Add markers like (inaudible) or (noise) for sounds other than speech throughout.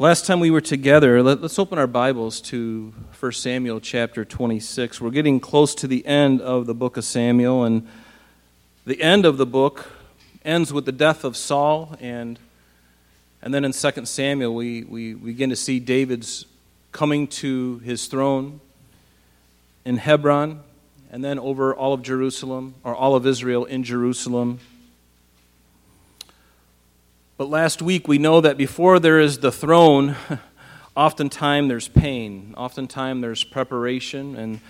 Last time we were together, let, us open our Bibles to 1 Samuel chapter 26. We're getting close to the end of the book of Samuel, and the end of the book ends with the death of Saul, and, and then in 2 Samuel, we, we begin to see David's coming to his throne in Hebron, and then over all of Jerusalem, or all of Israel in Jerusalem. But last week we know that before there is the throne, (laughs) oftentimes there's pain, oftentimes there's preparation, and,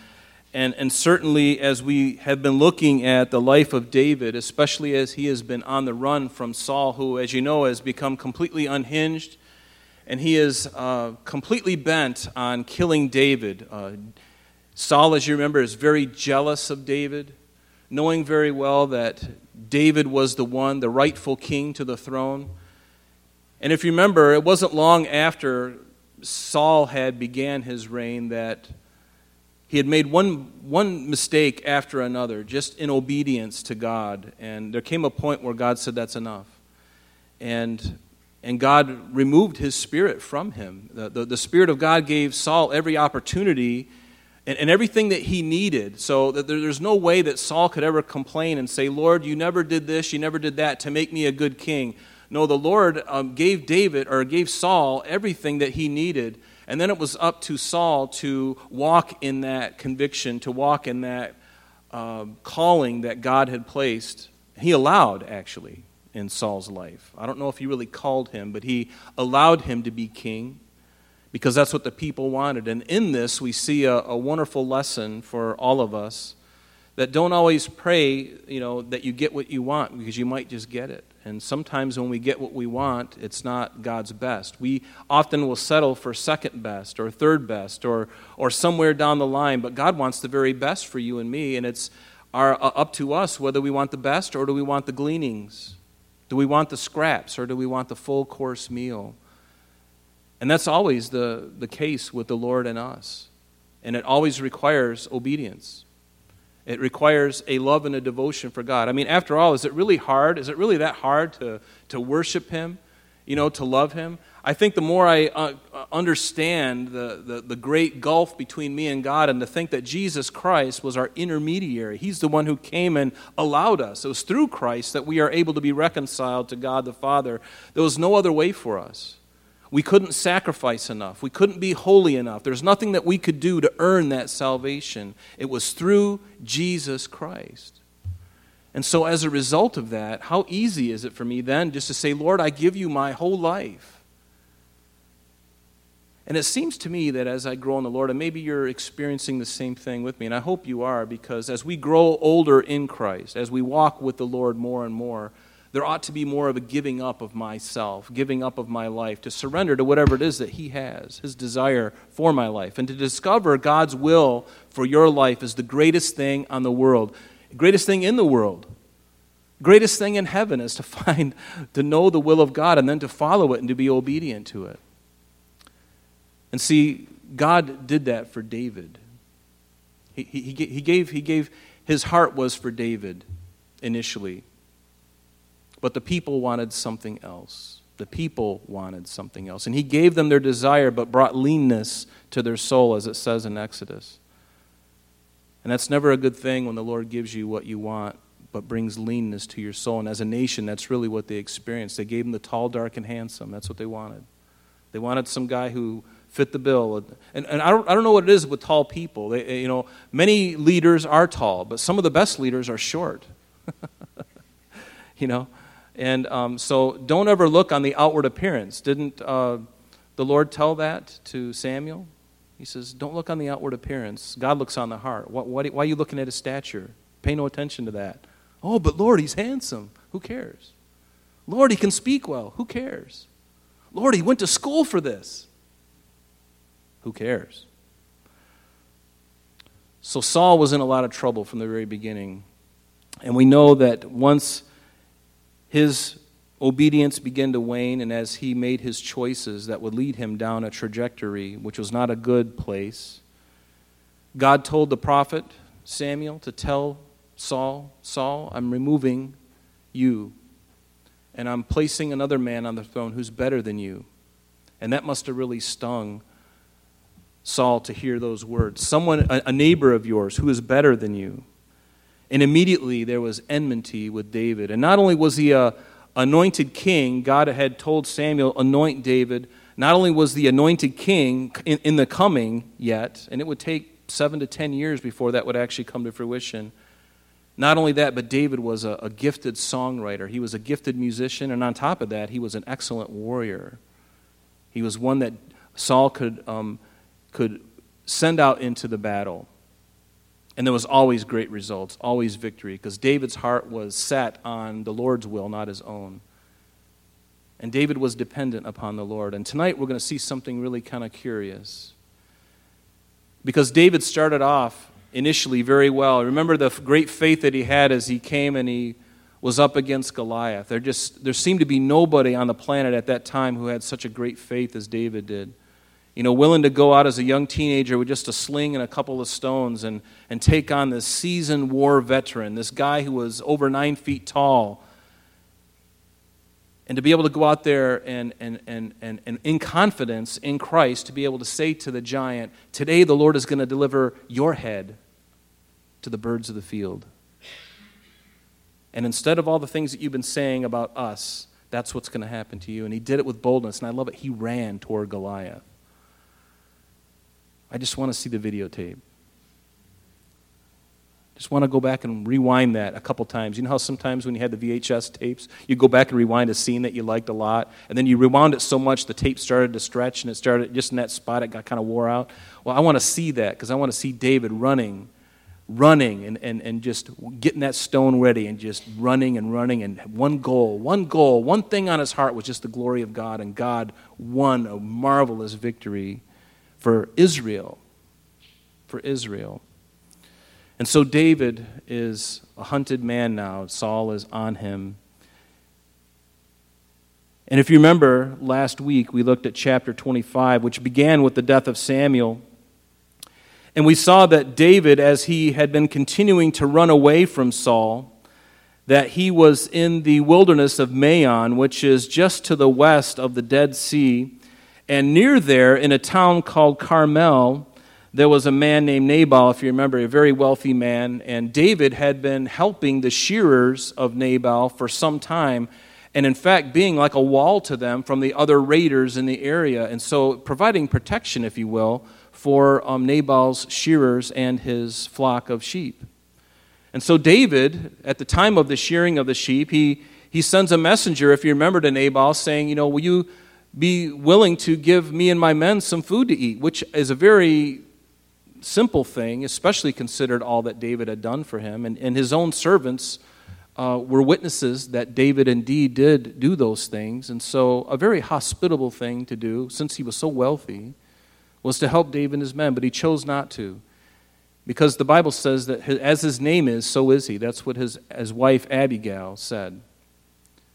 and, and certainly as we have been looking at the life of David, especially as he has been on the run from Saul, who, as you know, has become completely unhinged, and he is uh, completely bent on killing David. Uh, Saul, as you remember, is very jealous of David, knowing very well that David was the one, the rightful king to the throne. And if you remember, it wasn't long after Saul had began his reign that he had made one, one mistake after another, just in obedience to God. And there came a point where God said, That's enough. And, and God removed his spirit from him. The, the, the Spirit of God gave Saul every opportunity and, and everything that he needed. So that there, there's no way that Saul could ever complain and say, Lord, you never did this, you never did that to make me a good king. No, the Lord um, gave David or gave Saul everything that he needed. And then it was up to Saul to walk in that conviction, to walk in that uh, calling that God had placed. He allowed, actually, in Saul's life. I don't know if he really called him, but he allowed him to be king because that's what the people wanted. And in this, we see a, a wonderful lesson for all of us that don't always pray, you know, that you get what you want because you might just get it. And sometimes when we get what we want, it's not God's best. We often will settle for second best or third best or, or somewhere down the line, but God wants the very best for you and me, and it's our, uh, up to us whether we want the best or do we want the gleanings. Do we want the scraps or do we want the full course meal? And that's always the, the case with the Lord and us. And it always requires obedience. It requires a love and a devotion for God. I mean, after all, is it really hard? Is it really that hard to, to worship Him, you know, to love Him? I think the more I uh, understand the, the, the great gulf between me and God and to think that Jesus Christ was our intermediary, He's the one who came and allowed us. It was through Christ that we are able to be reconciled to God the Father. There was no other way for us. We couldn't sacrifice enough. We couldn't be holy enough. There's nothing that we could do to earn that salvation. It was through Jesus Christ. And so, as a result of that, how easy is it for me then just to say, Lord, I give you my whole life? And it seems to me that as I grow in the Lord, and maybe you're experiencing the same thing with me, and I hope you are, because as we grow older in Christ, as we walk with the Lord more and more, there ought to be more of a giving up of myself, giving up of my life, to surrender to whatever it is that He has, His desire for my life. And to discover God's will for your life is the greatest thing on the world, greatest thing in the world. Greatest thing in heaven is to (laughs) find, to know the will of God and then to follow it and to be obedient to it. And see, God did that for David. He, he, he, gave, he gave, his heart was for David initially. But the people wanted something else. The people wanted something else. And he gave them their desire, but brought leanness to their soul, as it says in Exodus. And that's never a good thing when the Lord gives you what you want, but brings leanness to your soul. And as a nation, that's really what they experienced. They gave him the tall, dark, and handsome. That's what they wanted. They wanted some guy who fit the bill. And, and I, don't, I don't know what it is with tall people. They, you know, many leaders are tall, but some of the best leaders are short. (laughs) you know, and um, so don't ever look on the outward appearance. Didn't uh, the Lord tell that to Samuel? He says, Don't look on the outward appearance. God looks on the heart. What, what, why are you looking at his stature? Pay no attention to that. Oh, but Lord, he's handsome. Who cares? Lord, he can speak well. Who cares? Lord, he went to school for this. Who cares? So Saul was in a lot of trouble from the very beginning. And we know that once his obedience began to wane, and as he made his choices that would lead him down a trajectory which was not a good place, God told the prophet Samuel to tell Saul, Saul, I'm removing you, and I'm placing another man on the throne who's better than you. And that must have really stung Saul to hear those words. Someone, a, neighbor of yours, who is better than you. And immediately there was enmity with David. And not only was he a anointed king, God had told Samuel, anoint David. Not only was the anointed king in, in the coming yet, and it would take seven to ten years before that would actually come to fruition. Not only that, but David was a, a gifted songwriter. He was a gifted musician, and on top of that, he was an excellent warrior. He was one that Saul could, um, could send out into the battle. And there was always great results, always victory, because David's heart was set on the Lord's will, not his own. And David was dependent upon the Lord. And tonight we're going to see something really kind of curious. Because David started off initially very well. Remember the great faith that he had as he came and he was up against Goliath. There just there seemed to be nobody on the planet at that time who had such a great faith as David did. You know, willing to go out as a young teenager with just a sling and a couple of stones and, and take on this seasoned war veteran, this guy who was over nine feet tall, and to be able to go out there and, and, and, and, and in confidence in Christ, to be able to say to the giant, Today the Lord is going to deliver your head to the birds of the field. And instead of all the things that you've been saying about us, that's what's going to happen to you. And he did it with boldness, and I love it. He ran toward Goliath. I just want to see the videotape. Just want to go back and rewind that a couple times. You know how sometimes when you had the VHS tapes, you go back and rewind a scene that you liked a lot, and then you rewound it so much the tape started to stretch and it started just in that spot, it got kind of wore out. Well, I want to see that because I want to see David running, running, and, and, and just getting that stone ready and just running and running. And one goal, one goal, one thing on his heart was just the glory of God, and God won a marvelous victory for Israel. For Israel. And so David is a hunted man now. Saul is on him. And if you remember, last week we looked at chapter 25, which began with the death of Samuel. And we saw that David, as he had been continuing to run away from Saul, that he was in the wilderness of Maon, which is just to the west of the Dead Sea. And near there, in a town called Carmel, there was a man named Nabal, if you remember, a very wealthy man, and David had been helping the shearers of Nabal for some time, and in fact, being like a wall to them from the other raiders in the area, and so providing protection, if you will, for um, Nabal's shearers and his flock of sheep. And so, David, at the time of the shearing of the sheep, he, he sends a messenger, if you remember, to Nabal saying, You know, will you be willing to give me and my men some food to eat? Which is a very simple thing, especially considered all that David had done for him. And, and his own servants uh, were witnesses that David indeed did do those things. And so, a very hospitable thing to do, since he was so wealthy, was to help David and his men, but he chose not to. Because the Bible says that as his name is, so is he. That's what his, his wife Abigail said.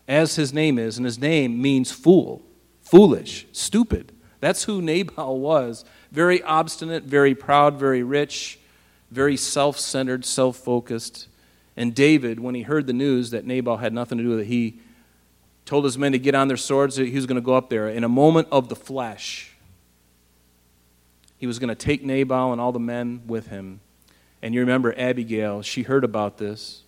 As his name is, and his name means fool, foolish, stupid. That's who Nabal was very obstinate, very proud, very rich, very self centered, self focused. And David, when he heard the news that Nabal had nothing to do with it, he told his men to get on their swords. He was going to go up there. In a moment of the flesh, he was going to take Nabal and all the men with him. And you remember Abigail, she heard about this.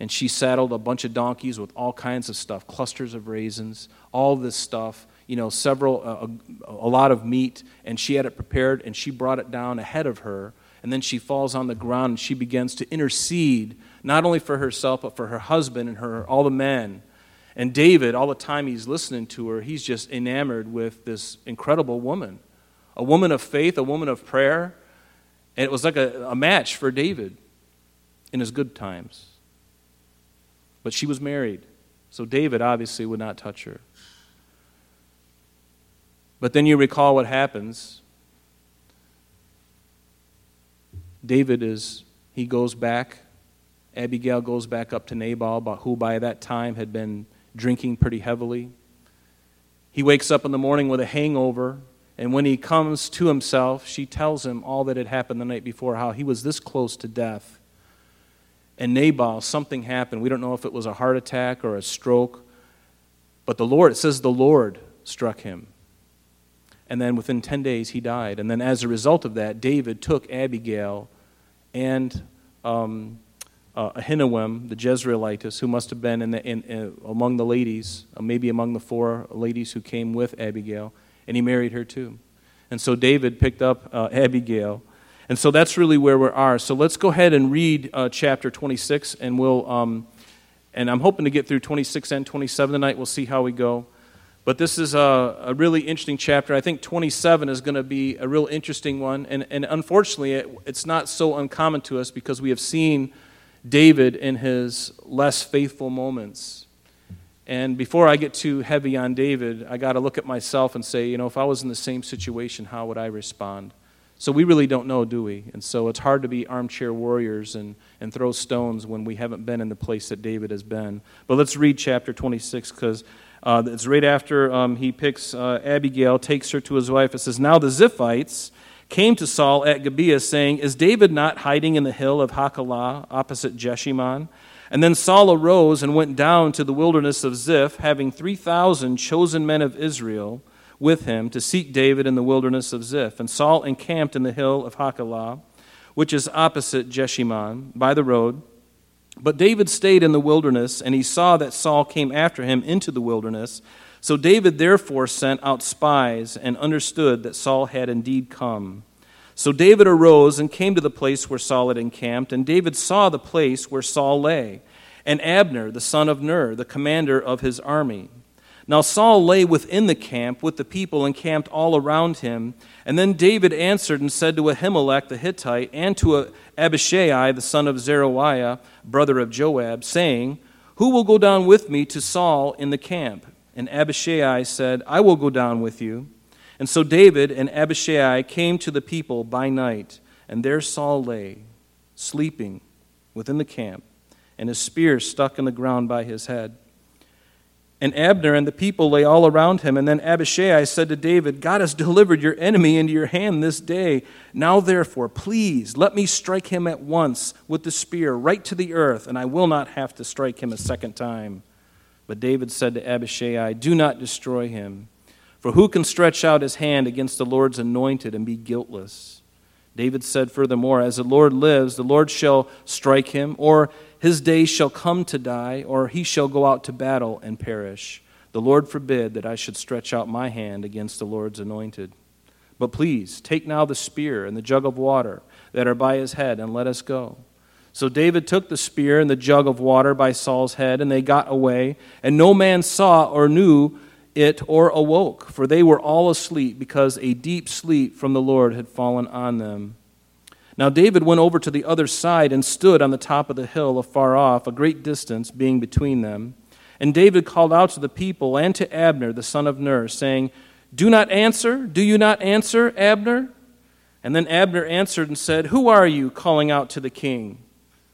And she saddled a bunch of donkeys with all kinds of stuff clusters of raisins, all this stuff you know, several, uh, a, a lot of meat, and she had it prepared, and she brought it down ahead of her. And then she falls on the ground and she begins to intercede, not only for herself, but for her husband and her, all the men. And David, all the time he's listening to her, he's just enamored with this incredible woman. A woman of faith, a woman of prayer. And it was like a, a match for David in his good times. But she was married, so David obviously would not touch her. But then you recall what happens. David is, he goes back. Abigail goes back up to Nabal, who by that time had been drinking pretty heavily. He wakes up in the morning with a hangover, and when he comes to himself, she tells him all that had happened the night before, how he was this close to death. And Nabal, something happened. We don't know if it was a heart attack or a stroke, but the Lord, it says the Lord struck him. And then within 10 days, he died. And then as a result of that, David took Abigail and um, uh, Ahinoam, the Jezreelitess, who must have been in the, in, in, among the ladies, uh, maybe among the four ladies who came with Abigail, and he married her too. And so David picked up uh, Abigail. And so that's really where we are. So let's go ahead and read uh, chapter 26, and we'll, um, and I'm hoping to get through 26 and 27 tonight. We'll see how we go. But this is a, a really interesting chapter. I think 27 is going to be a real interesting one. And, and unfortunately, it, it's not so uncommon to us because we have seen David in his less faithful moments. And before I get too heavy on David, I got to look at myself and say, you know, if I was in the same situation, how would I respond? So we really don't know, do we? And so it's hard to be armchair warriors and, and throw stones when we haven't been in the place that David has been. But let's read chapter 26 because uh, it's right after um, he picks uh, Abigail, takes her to his wife. It says, Now the Ziphites came to Saul at Gibeah, saying, Is David not hiding in the hill of Hachilah opposite Jeshimon? And then Saul arose and went down to the wilderness of Ziph, having 3,000 chosen men of Israel with him to seek David in the wilderness of Ziph. And Saul encamped in the hill of Hachilah, which is opposite Jeshimon, by the road. But David stayed in the wilderness, and he saw that Saul came after him into the wilderness. So David therefore sent out spies and understood that Saul had indeed come. So David arose and came to the place where Saul had encamped, and David saw the place where Saul lay, and Abner, the son of Ner, the commander of his army. Now Saul lay within the camp with the people encamped all around him. And then David answered and said to Ahimelech the Hittite and to Abishai the son of Zeruiah, brother of Joab, saying, Who will go down with me to Saul in the camp? And Abishai said, I will go down with you. And so David and Abishai came to the people by night, and there Saul lay, sleeping within the camp, and his spear stuck in the ground by his head. And Abner and the people lay all around him. And then Abishai said to David, God has (laughs) delivered your enemy into your hand this day. Now, therefore, please let me strike him at once with the spear right to the earth, and I will not have to strike him a second time. But David said to Abishai, Do not destroy him. For who can stretch out his hand against the Lord's anointed and be guiltless? David said furthermore, As the Lord lives, the Lord shall strike him, or his days shall come to die, or he shall go out to battle and perish. The Lord forbid that I should stretch out my hand against the Lord's anointed. But please, take now the spear and the jug of water that are by his head, and let us go. So David took the spear and the jug of water by Saul's head, and they got away, and no man saw or knew it or awoke, for they were all asleep, because a deep sleep from the Lord had fallen on them. Now David went over to the other side and stood on the top of the hill afar off, a great distance being between them. And David called out to the people and to Abner, the son of Ner, saying, Do not answer, do you not answer, Abner? And then Abner answered and said, Who are you calling out to the king?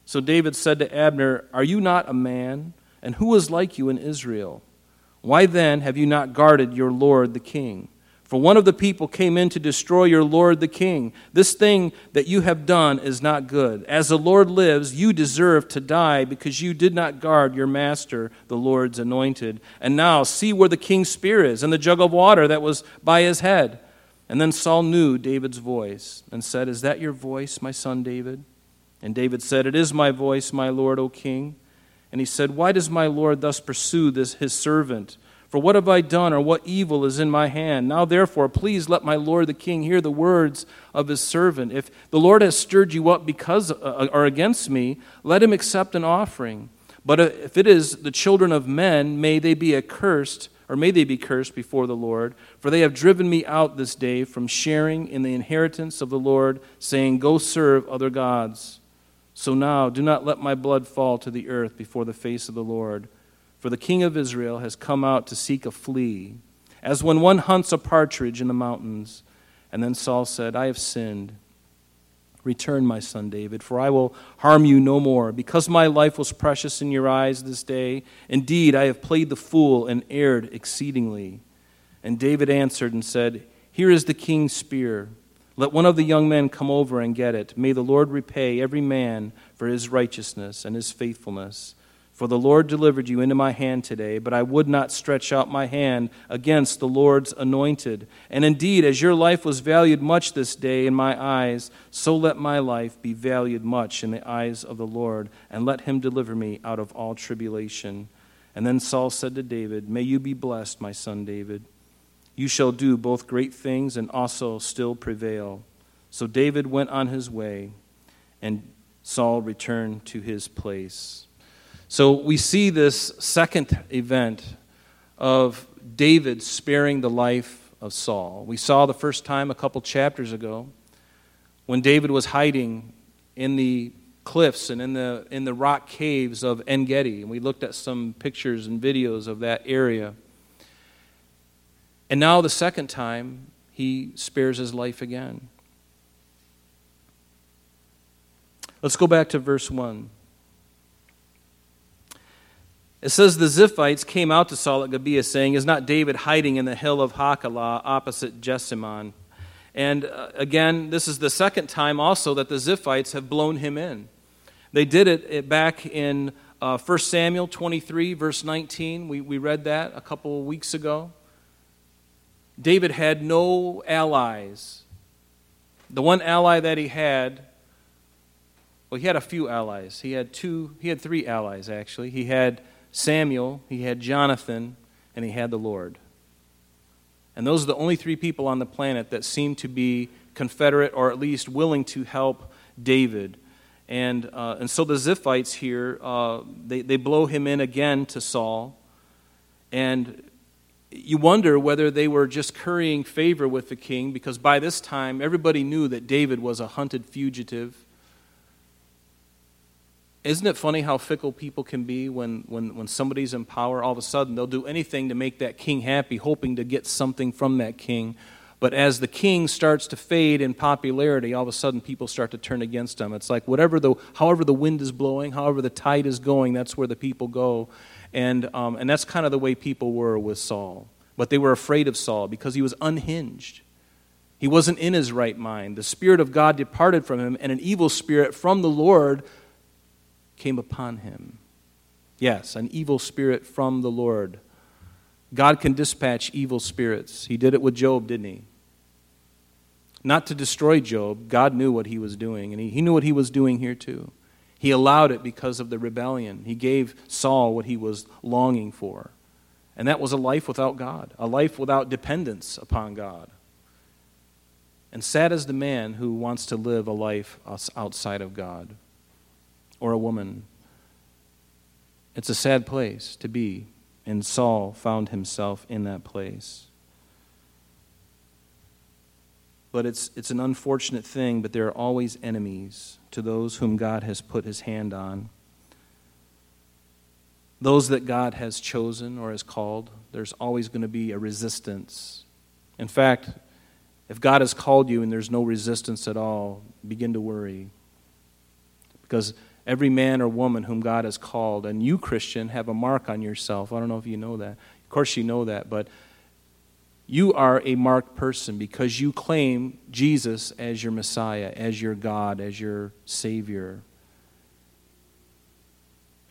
So David said to Abner, Are you not a man? And who is like you in Israel? Why then have you not guarded your Lord the king? For one of the people came in to destroy your Lord the king. This thing that you have done is not good. As the Lord lives, you deserve to die because you did not guard your master, the Lord's anointed. And now see where the king's spear is and the jug of water that was by his head. And then Saul knew David's voice and said, Is that your voice, my son David? And David said, It is my voice, my Lord, O king. And he said, Why does my Lord thus pursue this his servant? For what have I done, or what evil is in my hand? Now, therefore, please let my lord the king hear the words of his servant. If the Lord has stirred you up because uh, or against me, let him accept an offering. But if it is the children of men, may they be accursed, or may they be cursed before the Lord. For they have driven me out this day from sharing in the inheritance of the Lord, saying, Go serve other gods. So now, do not let my blood fall to the earth before the face of the Lord. For the king of Israel has come out to seek a flea, as when one hunts a partridge in the mountains. And then Saul said, I have sinned. Return, my son David, for I will harm you no more. Because my life was precious in your eyes this day, indeed, I have played the fool and erred exceedingly. And David answered and said, Here is the king's spear. Let one of the young men come over and get it. May the Lord repay every man for his righteousness and his faithfulness For the Lord delivered you into my hand today, but I would not stretch out my hand against the Lord's anointed. And indeed, as your life was valued much this day in my eyes, so let my life be valued much in the eyes of the Lord, and let him deliver me out of all tribulation. And then Saul said to David, May you be blessed, my son David. You shall do both great things and also still prevail. So David went on his way, and Saul returned to his place. So we see this second event of David sparing the life of Saul. We saw the first time a couple chapters ago when David was hiding in the cliffs and in the, in the rock caves of En Gedi. And we looked at some pictures and videos of that area. And now, the second time, he spares his life again. Let's go back to verse 1. It says the Ziphites came out to Saul at Gibeah, saying, Is not David hiding in the hill of Hachilah opposite Jeshimon? And uh, again, this is the second time also that the Ziphites have blown him in. They did it back in uh, 1 Samuel 23, verse 19. We, we read that a couple of weeks ago. David had no allies. The one ally that he had, well, he had a few allies. He had two, he had three allies, actually. He had Samuel, he had Jonathan, and he had the Lord. And those are the only three people on the planet that seem to be confederate or at least willing to help David. And, uh, and so the Ziphites here, uh, they, they blow him in again to Saul. And you wonder whether they were just currying favor with the king because by this time everybody knew that David was a hunted fugitive. Isn't it funny how fickle people can be when, when, when somebody's in power? All of a sudden, they'll do anything to make that king happy, hoping to get something from that king. But as the king starts to fade in popularity, all of a sudden people start to turn against him. It's like whatever the, however the wind is blowing, however the tide is going, that's where the people go. And, um, and that's kind of the way people were with Saul. But they were afraid of Saul because he was unhinged. He wasn't in his right mind. The Spirit of God departed from him, and an evil spirit from the Lord came upon him. Yes, an evil spirit from the Lord. God can dispatch evil spirits. He did it with Job, didn't he? Not to destroy Job. God knew what he was doing, and he, he knew what he was doing here too. He allowed it because of the rebellion. He gave Saul what he was longing for. And that was a life without God, a life without dependence upon God. And sad is the man who wants to live a life outside of God or a woman. It's a sad place to be, and Saul found himself in that place. But it's, it's an unfortunate thing, but there are always enemies to those whom God has put his hand on. Those that God has chosen or has called, there's always going to be a resistance. In fact, if God has called you and there's no resistance at all, begin to worry. Because every man or woman whom God has called. And you, Christian, have a mark on yourself. I don't know if you know that. Of course, you know that, but you are a marked person because you claim Jesus as your Messiah, as your God, as your Savior.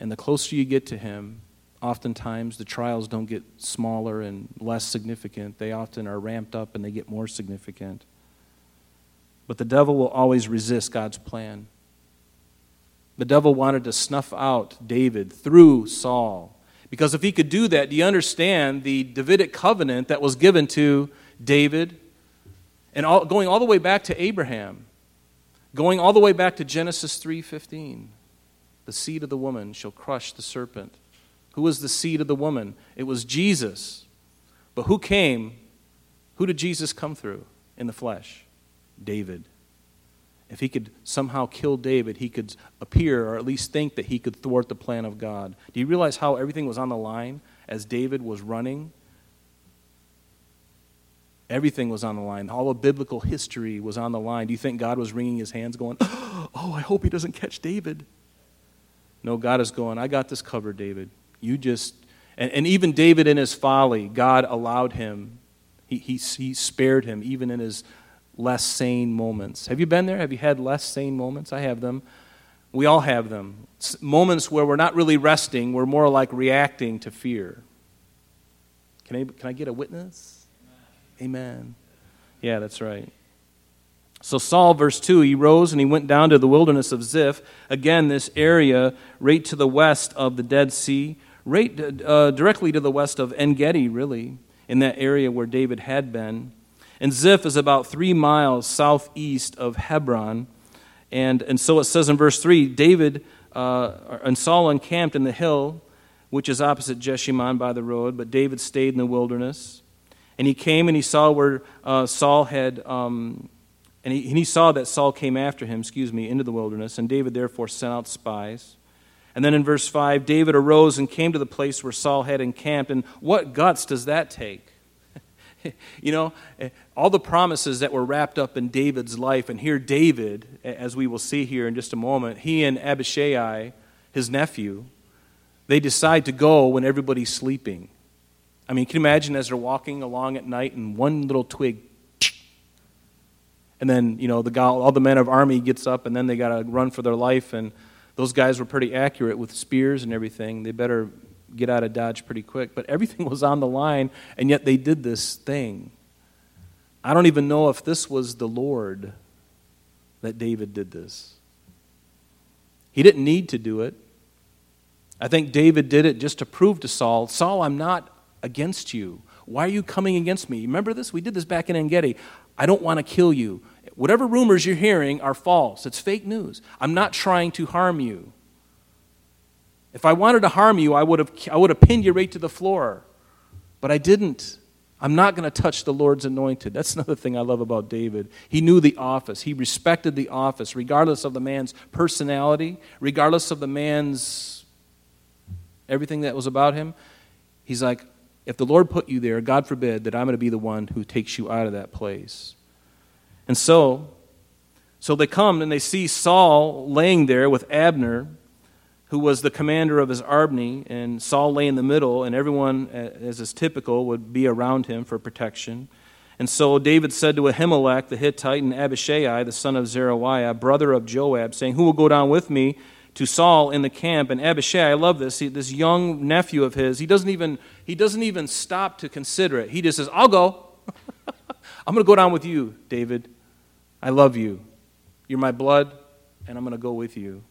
And the closer you get to Him, oftentimes the trials don't get smaller and less significant. They often are ramped up and they get more significant. But the devil will always resist God's plan. The devil wanted to snuff out David through Saul. Because if he could do that, do you understand the Davidic covenant that was given to David? And all, going all the way back to Abraham, going all the way back to Genesis 3:15. The seed of the woman shall crush the serpent. Who was the seed of the woman? It was Jesus. But who came? Who did Jesus come through in the flesh? David. If he could somehow kill David, he could appear or at least think that he could thwart the plan of God. Do you realize how everything was on the line as David was running? Everything was on the line. All of biblical history was on the line. Do you think God was wringing his hands, going, (gasps) Oh, I hope he doesn't catch David? No, God is going, I got this covered, David. You just. And, and even David in his folly, God allowed him, he, he, he spared him, even in his less sane moments. Have you been there? Have you had less sane moments? I have them. We all have them. It's moments where we're not really resting, we're more like reacting to fear. Can I, can I get a witness? Amen. Yeah, that's right. So, Saul, verse 2, he rose and he went down to the wilderness of Ziph. Again, this area right to the west of the Dead Sea, right uh, directly to the west of En Gedi, really, in that area where David had been. And Ziph is about three miles southeast of Hebron. And, and so it says in verse 3 David uh, and Saul encamped in the hill, which is opposite Jeshimon by the road, but David stayed in the wilderness. And he came and he saw where uh, Saul had. Um, and he, and he saw that Saul came after him, excuse me, into the wilderness, and David therefore sent out spies. And then in verse 5, David arose and came to the place where Saul had encamped. And what guts does that take? (laughs) you know, all the promises that were wrapped up in David's life. And here, David, as we will see here in just a moment, he and Abishai, his nephew, they decide to go when everybody's sleeping. I mean, can you imagine as they're walking along at night and one little twig and then, you know, the all the men of army gets up and then they got to run for their life. And those guys were pretty accurate with spears and everything. They better get out of Dodge pretty quick. But everything (laughs) was on the line, and yet they did this thing. I don't even know if this was the Lord that David did this. He didn't need to do it. I think David did it just to prove to Saul Saul, I'm not against you. Why are you coming against me? Remember this? We did this back in En Gedi. I don't want to kill you. Whatever rumors you're hearing are false. It's fake news. I'm not trying to harm you. If I wanted to harm you, I would have, I would have pinned you right to the floor. But I didn't. I'm not going to touch the Lord's anointed. That's another thing I love about David. He knew the office, he respected the office, regardless of the man's personality, regardless of the man's everything that was about him. He's like, if the Lord put you there, God forbid that I'm going to be the one who takes you out of that place. And so, so they come and they see Saul laying there with Abner, who was the commander of his army, and Saul lay in the middle, and everyone, as is typical, would be around him for protection. And so David said to Ahimelech the Hittite and Abishai, the son of Zeruiah, brother of Joab, saying, Who will go down with me to Saul in the camp? And Abishai, I love this, this young nephew of his, he doesn't even, he doesn't even stop to consider it. He just says, I'll go. (laughs) I'm going to go down with you, David. I love you. You're my blood, and I'm going to go with you.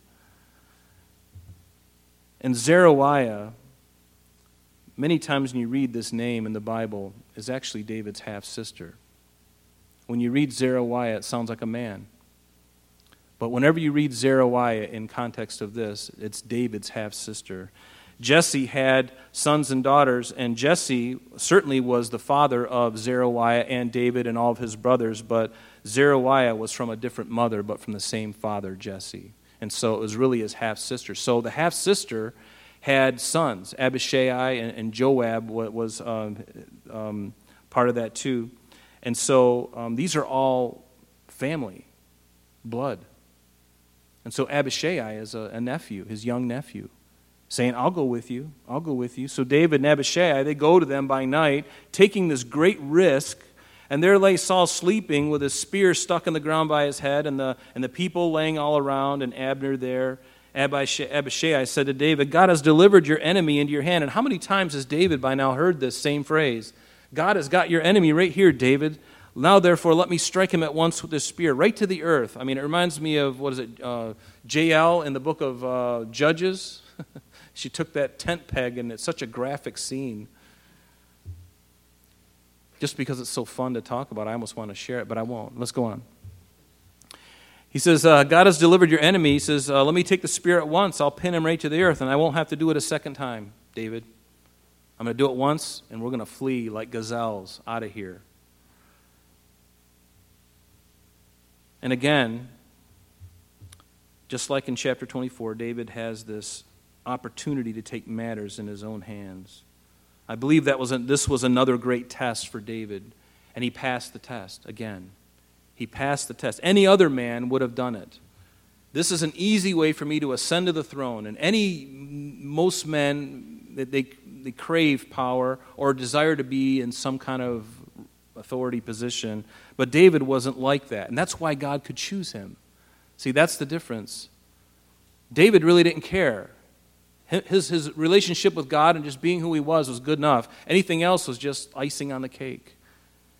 And Zeruiah, many times when you read this name in the Bible, is actually David's half sister. When you read Zeruiah, it sounds like a man. But whenever you read Zeruiah in context of this, it's David's half sister. Jesse had sons and daughters, and Jesse certainly was the father of Zeruiah and David and all of his brothers, but Zeruiah was from a different mother, but from the same father, Jesse. And so it was really his half sister. So the half sister had sons. Abishai and, and Joab was um, um, part of that too. And so um, these are all family, blood. And so Abishai is a, a nephew, his young nephew saying, I'll go with you. I'll go with you. So David and Abishai, they go to them by night, taking this great risk. And there lay Saul sleeping with his spear stuck in the ground by his head, and the, and the people laying all around, and Abner there. Abishai said to David, God has delivered your enemy into your hand. And how many times has David by now heard this same phrase? God has got your enemy right here, David. Now, therefore, let me strike him at once with this spear, right to the earth. I mean, it reminds me of, what is it, uh, Jael in the book of uh, Judges. (laughs) she took that tent peg, and it's such a graphic scene. Just because it's so fun to talk about, I almost want to share it, but I won't. Let's go on. He says, uh, God has delivered your enemy. He says, uh, Let me take the spear at once. I'll pin him right to the earth, and I won't have to do it a second time, David. I'm going to do it once, and we're going to flee like gazelles out of here. And again, just like in chapter 24, David has this opportunity to take matters in his own hands. I believe that was this was another great test for David, and he passed the test again. He passed the test. Any other man would have done it. This is an easy way for me to ascend to the throne. And any, most men, they, they crave power or desire to be in some kind of authority position. But David wasn't like that. And that's why God could choose him. See, that's the difference. David really didn't care. His, his relationship with God and just being who he was was good enough. Anything else was just icing on the cake.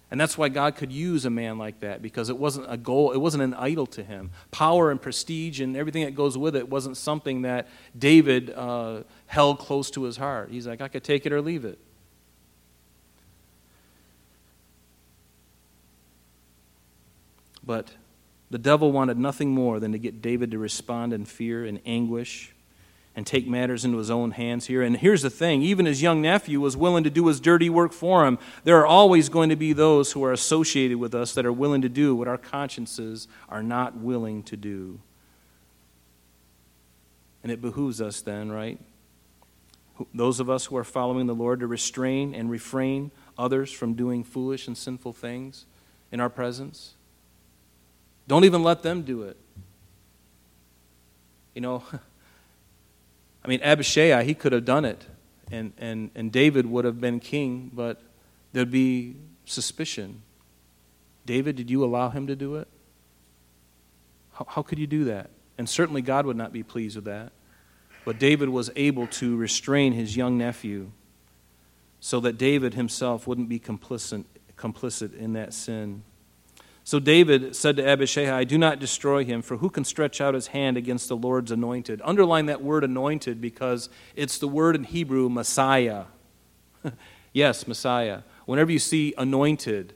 And that's why God could use a man like that because it wasn't a goal, it wasn't an idol to him. Power and prestige and everything that goes with it wasn't something that David uh, held close to his heart. He's like, I could take it or leave it. But the devil wanted nothing more than to get David to respond in fear and anguish and take matters into his own hands here. And here's the thing even his young nephew was willing to do his dirty work for him. There are always going to be those who are associated with us that are willing to do what our consciences are not willing to do. And it behooves us then, right? Those of us who are following the Lord to restrain and refrain others from doing foolish and sinful things in our presence. Don't even let them do it. You know, (laughs) I mean, Abishai, he could have done it, and, and, and David would have been king, but there'd be suspicion. David, did you allow him to do it? How, how could you do that? And certainly God would not be pleased with that. But David was able to restrain his young nephew so that David himself wouldn't be complicit, complicit in that sin. So David said to Abishai, "I Do not destroy him, for who can stretch out his hand against the Lord's anointed? Underline that word anointed because it's the word in Hebrew, Messiah. (laughs) yes, Messiah. Whenever you see anointed,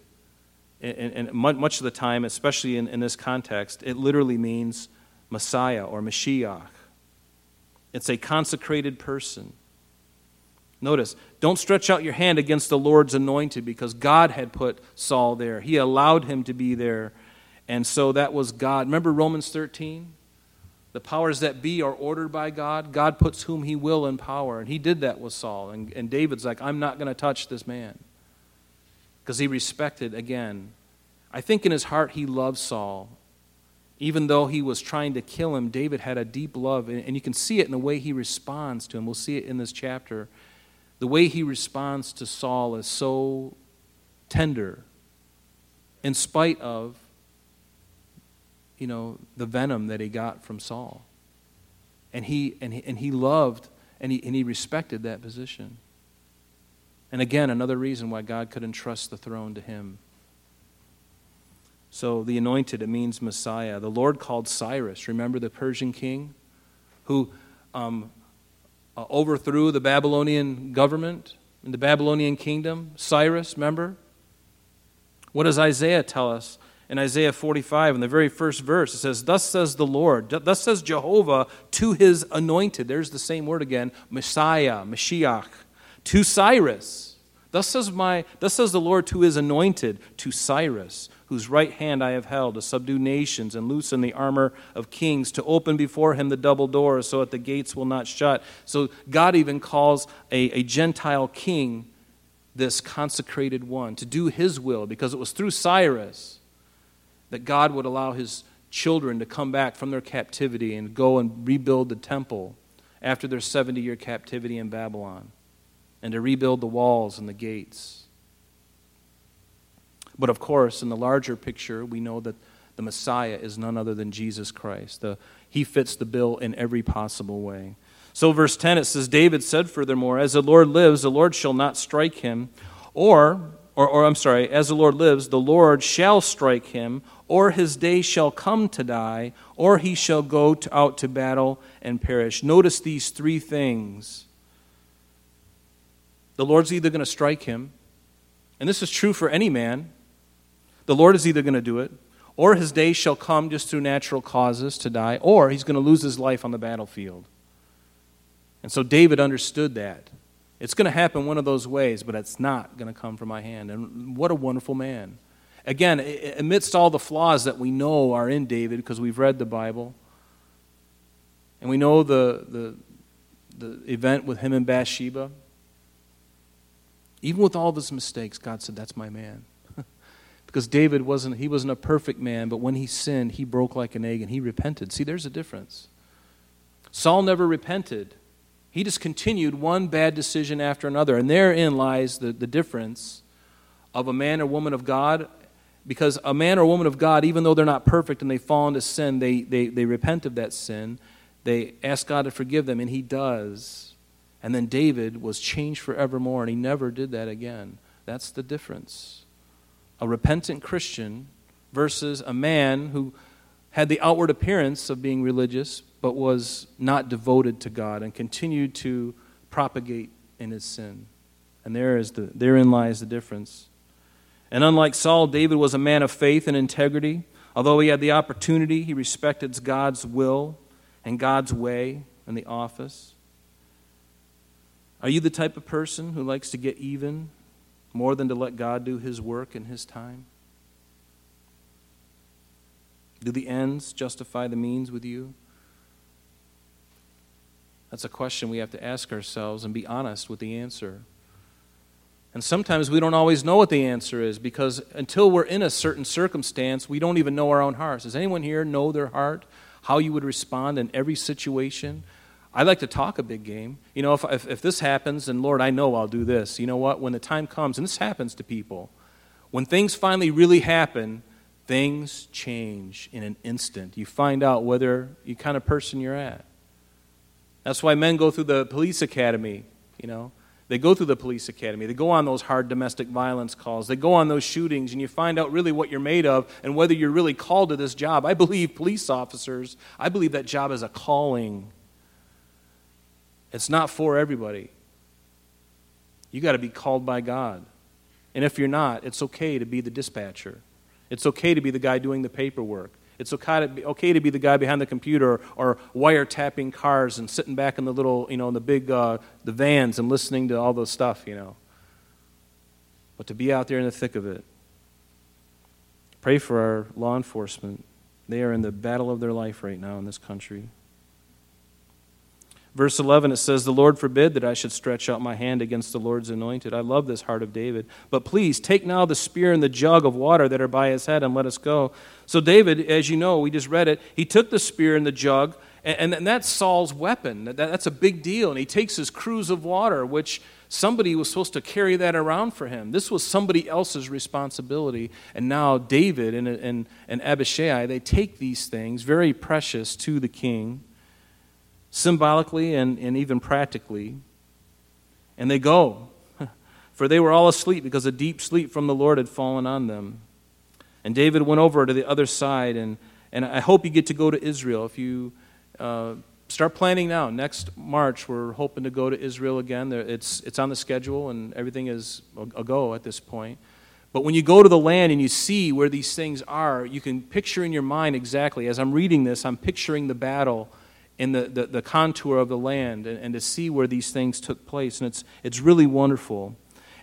and, much of the time, especially in this context, it literally means Messiah or Mashiach. It's a consecrated person. Notice, don't stretch out your hand against the Lord's anointed because God had put Saul there. He allowed him to be there. And so that was God. Remember Romans 13? The powers that be are ordered by God. God puts whom he will in power. And he did that with Saul. And, and David's like, I'm not going to touch this man. Because he respected, again, I think in his heart he loved Saul. Even though he was trying to kill him, David had a deep love. And you can see it in the way he responds to him. We'll see it in this chapter the way he responds to Saul is so tender in spite of you know the venom that he got from Saul. And he and he, and he loved and he, and he respected that position. And again, another reason why God could entrust the throne to him. So the anointed, it means Messiah. The Lord called Cyrus, remember the Persian king who um, uh, overthrew the Babylonian government and the Babylonian kingdom. Cyrus, remember? What does Isaiah tell us? In Isaiah 45, in the very first verse, it says, Thus says the Lord, thus says Jehovah to his anointed. There's the same word again, Messiah, Mashiach, to Cyrus. Thus says, my, thus says the Lord to his anointed, to Cyrus, whose right hand I have held, to subdue nations and loosen the armor of kings, to open before him the double doors so that the gates will not shut. So God even calls a, a Gentile king this consecrated one to do his will, because it was through Cyrus that God would allow his children to come back from their captivity and go and rebuild the temple after their 70 year captivity in Babylon and to rebuild the walls and the gates. But of course, in the larger picture, we know that the Messiah is none other than Jesus Christ. The, he fits the bill in every possible way. So, verse 10, it says, David said furthermore, As the Lord lives, the Lord shall not strike him, or, or, or I'm sorry, as the Lord lives, the Lord shall strike him, or his day shall come to die, or he shall go to, out to battle and perish. Notice these three things. The Lord's either going to strike him, and this is true for any man, the Lord is either going to do it, or his days shall come just through natural causes to die, or he's going to lose his life on the battlefield. And so David understood that. It's going to happen one of those ways, but it's not going to come from my hand. And what a wonderful man. Again, amidst all the flaws that we know are in David because we've read the Bible, and we know the, the, the event with him and Bathsheba, even with all of his mistakes, God said, That's my man because David wasn't he wasn't a perfect man, but when he sinned, he broke like an egg and he repented. See, there's a difference. Saul never repented. He just continued one bad decision after another. And therein lies the, the difference of a man or woman of God. Because a man or woman of God, even though they're not perfect and they fall into sin, they, they, they repent of that sin. they ask God to forgive them, and He does. And then David was changed forevermore, and he never did that again. That's the difference. A repentant Christian versus a man who had the outward appearance of being religious, but was not devoted to God and continued to propagate in his sin. And there is the, therein lies the difference. And unlike Saul, David was a man of faith and integrity. Although he had the opportunity, he respected God's will and God's way in the office. Are you the type of person who likes to get even more than to let God do his work in his time? Do the ends justify the means with you? That's a question we have to ask ourselves and be honest with the answer. And sometimes we don't always know what the answer is because until we're in a certain circumstance, we don't even know our own hearts. Does anyone here know their heart? How you would respond in every situation? I like to talk a big game. You know, if, if, if this happens, and Lord, I know I'll do this. You know what? When the time comes, and this happens to people, when things finally really happen, things change in an instant. You find out whether you kind of person you're at. That's why men go through the police academy, you know. They go through the police academy. They go on those hard domestic violence calls. They go on those shootings, and you find out really what you're made of and whether you're really called to this job. I believe police officers, I believe that job is a calling. It's not for everybody. You got to be called by God. And if you're not, it's okay to be the dispatcher. It's okay to be the guy doing the paperwork. It's okay to be, okay to be the guy behind the computer or wiretapping cars and sitting back in the little, you know, in the big uh, the vans and listening to all the stuff, you know. But to be out there in the thick of it. Pray for our law enforcement. They are in the battle of their life right now in this country. Verse 11, it says, The Lord forbid that I should stretch out my hand against the Lord's anointed. I love this heart of David. But please, take now the spear and the jug of water that are by his head and let us go. So, David, as you know, we just read it, he took the spear and the jug, and, and that's Saul's weapon. That, that's a big deal. And he takes his cruse of water, which somebody was supposed to carry that around for him. This was somebody else's responsibility. And now David and, and, and Abishai, they take these things, very precious, to the king symbolically and, and even practically. And they go, (laughs) for they were all asleep because a deep sleep from the Lord had fallen on them. And David went over to the other side, and, and I hope you get to go to Israel. If you uh, start planning now, next March, we're hoping to go to Israel again. It's, it's on the schedule, and everything is a go at this point. But when you go to the land and you see where these things are, you can picture in your mind exactly. As I'm reading this, I'm picturing the battle in the, the, the contour of the land and, and, to see where these things took place. And it's, it's really wonderful.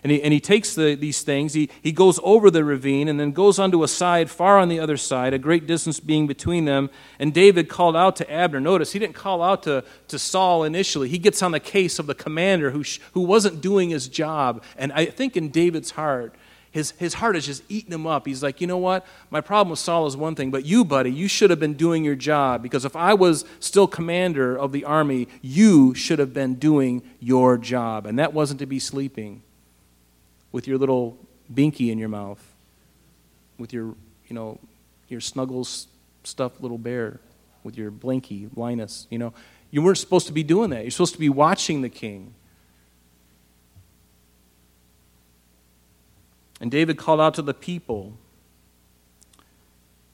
And he, and he takes the, these things, he, he goes over the ravine and then goes onto a side far on the other side, a great distance being between them. And David called out to Abner. Notice, he didn't call out to, to Saul initially. He gets on the case of the commander who, who wasn't doing his job. And I think in David's heart, his, his heart is just eating him up. He's like, you know what? My problem with Saul is one thing, but you, buddy, you should have been doing your job because if I was still commander of the army, you should have been doing your job. And that wasn't to be sleeping with your little binky in your mouth, with your, you know, your snuggles stuffed little bear, with your blinky, Linus, you know. You weren't supposed to be doing that. You're supposed to be watching the king. And David called out to the people.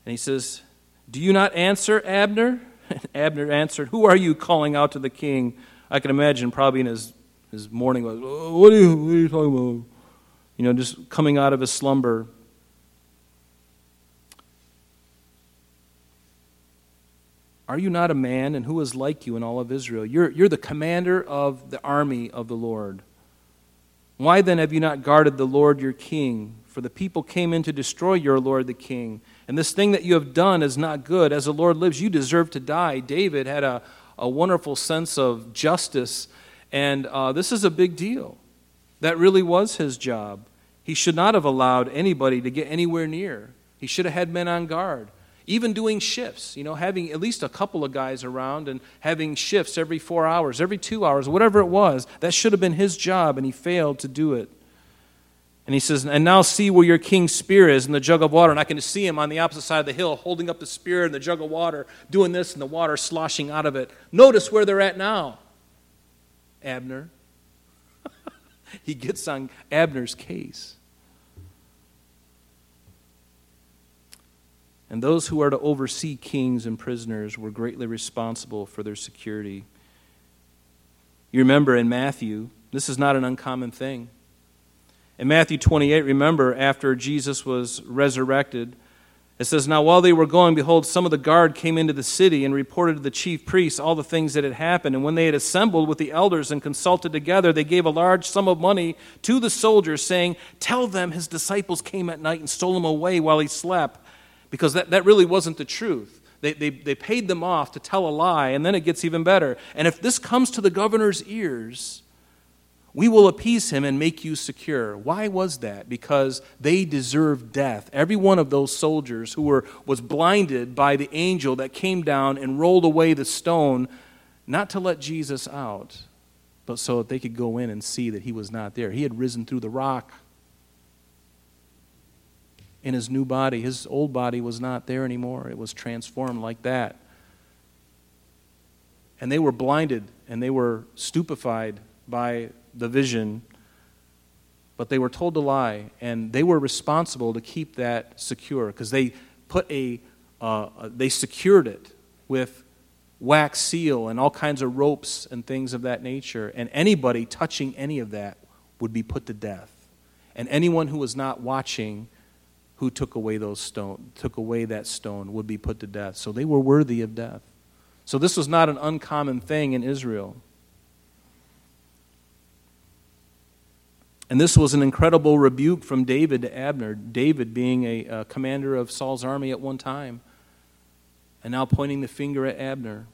And he says, Do you not answer, Abner? And (laughs) Abner answered, Who are you calling out to the king? I can imagine probably in his, his morning, oh, what, are you, what are you talking about? You know, just coming out of his slumber. Are you not a man, and who is like you in all of Israel? You're, you're the commander of the army of the Lord. Why then have you not guarded the Lord your king? For the people came in to destroy your Lord the king. And this thing that you have done is not good. As the Lord lives, you deserve to die. David had a, a wonderful sense of justice, and uh, this is a big deal. That really was his job. He should not have allowed anybody to get anywhere near. He should have had men on guard even doing shifts, you know, having at least a couple of guys around and having shifts every four hours, every two hours, whatever it was, that should have been his job, and he failed to do it. And he says, And now see where your king's spear is in the jug of water. And I can see him on the opposite side of the hill holding up the spear and the jug of water, doing this, and the water sloshing out of it. Notice where they're at now. Abner. (laughs) he gets on Abner's case. And those who are to oversee kings and prisoners were greatly responsible for their security. You remember in Matthew, this is not an uncommon thing. In Matthew 28, remember, after Jesus was resurrected, it says, Now while they were going, behold, some of the guard came into the city and reported to the chief priests all the things that had happened. And when they had assembled with the elders and consulted together, they gave a large sum of money to the soldiers, saying, Tell them his disciples came at night and stole him away while he slept because that, that really wasn't the truth. They, they, they paid them off to tell a lie, and then it gets even better. And if this comes to the governor's ears, we will appease him and make you secure. Why was that? Because they deserved death. Every one of those soldiers who were, was blinded by the angel that came down and rolled away the stone, not to let Jesus out, but so that they could go in and see that he was not there. He had risen through the rock in his new body. His old body was not there anymore, it was transformed like that. And they were blinded and they were stupefied by the vision, but they were told to lie, and they were responsible to keep that secure because they put a, uh, they secured it with wax seal and all kinds of ropes and things of that nature. And anybody touching any of that would be put to death. And anyone who was not watching who took away those stone took away that stone would be put to death. So they were worthy of death. So this was not an uncommon thing in Israel. And this was an incredible rebuke from David to Abner, David being a, a, commander of Saul's army at one time, and now pointing the finger at Abner.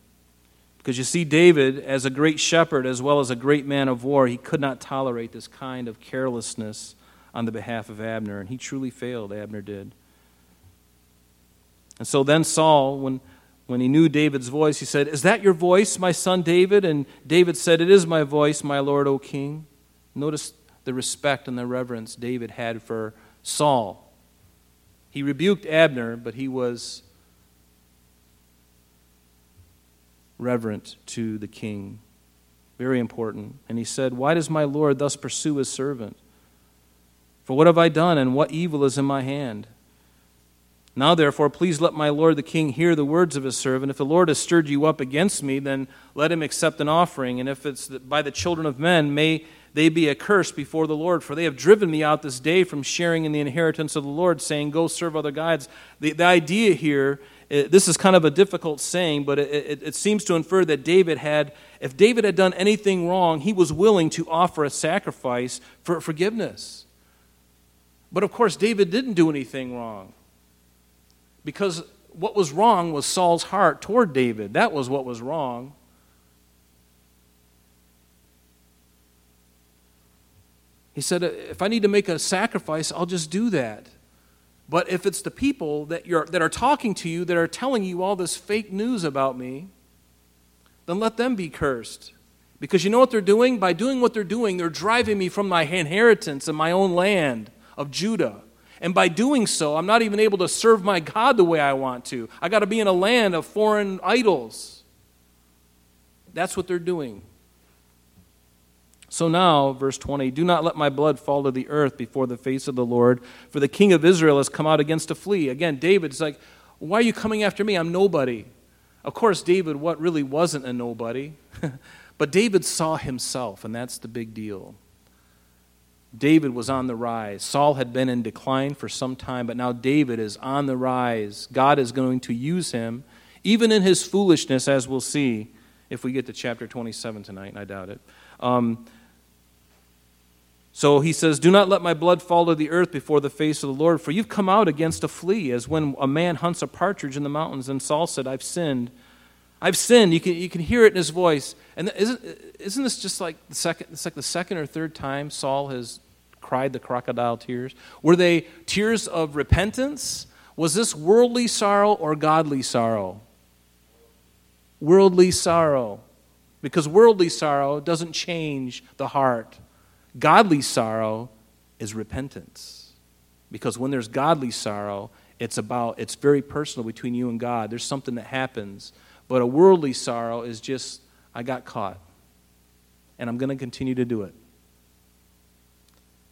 Because you see, David, as a great shepherd as well as a great man of war, he could not tolerate this kind of carelessness on the behalf of Abner, and he truly failed, Abner did. And so then Saul, when, when he knew David's voice, he said, Is that your voice, my son David? And David said, It is my voice, my Lord, O king. Notice the respect and the reverence David had for Saul. He rebuked Abner, but he was reverent to the king. Very important. And he said, Why does my Lord thus pursue his servant? For what have I done, and what evil is in my hand? Now, therefore, please let my lord the king hear the words of his servant. If the Lord has stirred you up against me, then let him accept an offering. And if it's by the children of men, may they be accursed before the Lord. For they have driven me out this day from sharing in the inheritance of the Lord, saying, Go serve other gods. The, the idea here, it, this is kind of a difficult saying, but it, it, it seems to infer that David had, if David had done anything wrong, he was willing to offer a sacrifice for forgiveness. But of course, David didn't do anything wrong. Because what was wrong was Saul's heart toward David. That was what was wrong. He said, If I need to make a sacrifice, I'll just do that. But if it's the people that, you're, that are talking to you, that are telling you all this fake news about me, then let them be cursed. Because you know what they're doing? By doing what they're doing, they're driving me from my inheritance and my own land of Judah. And by doing so, I'm not even able to serve my God the way I want to. I got to be in a land of foreign idols. That's what they're doing. So now, verse 20, do not let my blood fall to the earth before the face of the Lord, for the king of Israel has come out against a flea. Again, David's like, why are you coming after me? I'm nobody. Of course, David what really wasn't a nobody. (laughs) but David saw himself, and that's the big deal. David was on the rise. Saul had been in decline for some time, but now David is on the rise. God is going to use him, even in his foolishness, as we'll see if we get to chapter 27 tonight, and I doubt it. Um, so he says, Do not let my blood fall to the earth before the face of the Lord, for you've come out against a flea, as when a man hunts a partridge in the mountains. And Saul said, I've sinned. I've sinned. You can, you can hear it in his voice. And isn't, isn't this just like the second, it's like the second or third time Saul has cried the crocodile tears? Were they tears of repentance? Was this worldly sorrow or godly sorrow? Worldly sorrow. Because worldly sorrow doesn't change the heart. Godly sorrow is repentance. Because when there's godly sorrow, it's about it's very personal between you and God. There's something that happens. But a worldly sorrow is just I got caught. And I'm going to continue to do it.